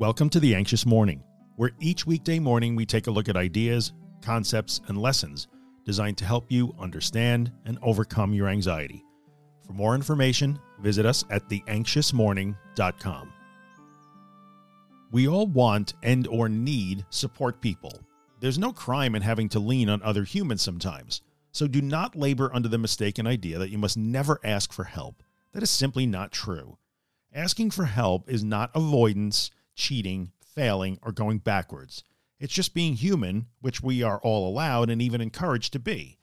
Welcome to The Anxious Morning, where each weekday morning we take a look at ideas, concepts, and lessons designed to help you understand and overcome your anxiety. For more information, visit us at theanxiousmorning.com. We all want and or need support people. There's no crime in having to lean on other humans sometimes. So do not labor under the mistaken idea that you must never ask for help. That is simply not true. Asking for help is not avoidance, cheating, failing, or going backwards. It's just being human, which we are all allowed and even encouraged to be.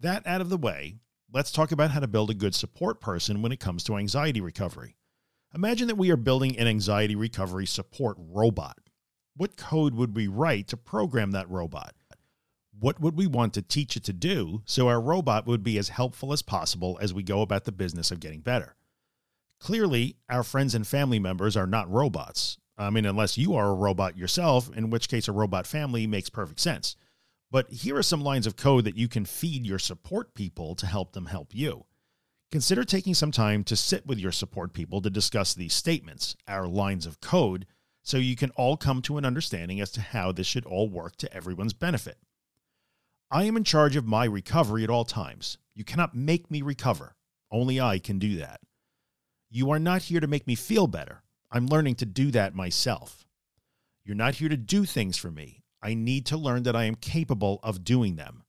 That out of the way, let's talk about how to build a good support person when it comes to anxiety recovery. Imagine that we are building an anxiety recovery support robot. What code would we write to program that robot? What would we want to teach it to do so our robot would be as helpful as possible as we go about the business of getting better? Clearly, our friends and family members are not robots, I mean, unless you are a robot yourself, in which case a robot family makes perfect sense. But here are some lines of code that you can feed your support people to help them help you. Consider taking some time to sit with your support people to discuss these statements, our lines of code, so you can all come to an understanding as to how this should all work to everyone's benefit. I am in charge of my recovery at all times. You cannot make me recover. Only I can do that. You are not here to make me feel better. I'm learning to do that myself. You're not here to do things for me. I need to learn that I am capable of doing them.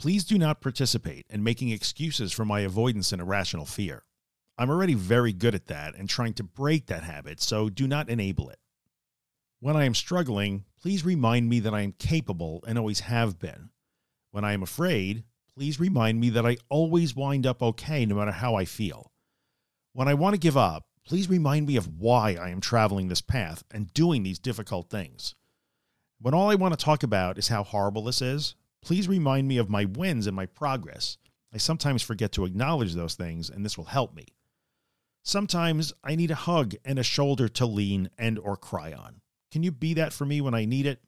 Please do not participate in making excuses for my avoidance and irrational fear. I'm already very good at that and trying to break that habit, so do not enable it. When I am struggling, please remind me that I am capable and always have been. When I am afraid, please remind me that I always wind up okay no matter how I feel. When I want to give up, please remind me of why I am traveling this path and doing these difficult things. When all I want to talk about is how horrible this is, please remind me of my wins and my progress. I sometimes forget to acknowledge those things, and this will help me. Sometimes I need a hug and a shoulder to lean and or cry on. Can you be that for me when I need it?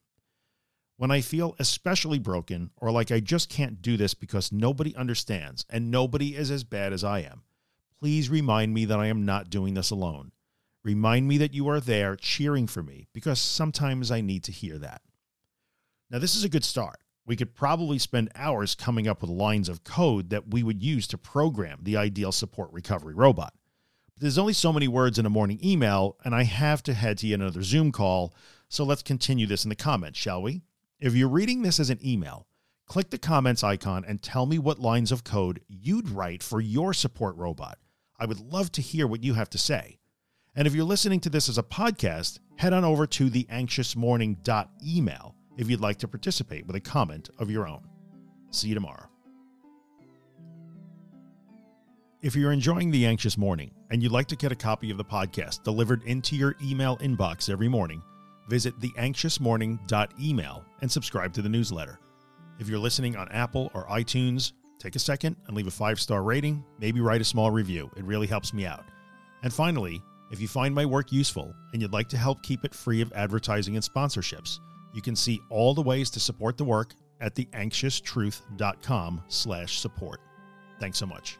When I feel especially broken or like I just can't do this because nobody understands and nobody is as bad as I am, Please remind me that I am not doing this alone. Remind me that you are there cheering for me because sometimes I need to hear that. Now, this is a good start. We could probably spend hours coming up with lines of code that we would use to program the ideal support recovery robot. But there's only so many words in a morning email, and I have to head to another Zoom call. So let's continue this in the comments, shall we? If you're reading this as an email, click the comments icon and tell me what lines of code you'd write for your support robot. I would love to hear what you have to say. And if you're listening to this as a podcast, head on over to the anxiousmorning.email if you'd like to participate with a comment of your own. See you tomorrow. If you're enjoying The Anxious Morning and you'd like to get a copy of the podcast delivered into your email inbox every morning, visit theanxiousmorning.email and subscribe to the newsletter. If you're listening on Apple or iTunes, take a second and leave a five star rating, maybe write a small review. It really helps me out. And finally, if you find my work useful and you'd like to help keep it free of advertising and sponsorships, you can see all the ways to support the work at theanxioustruth.com slash support. Thanks so much.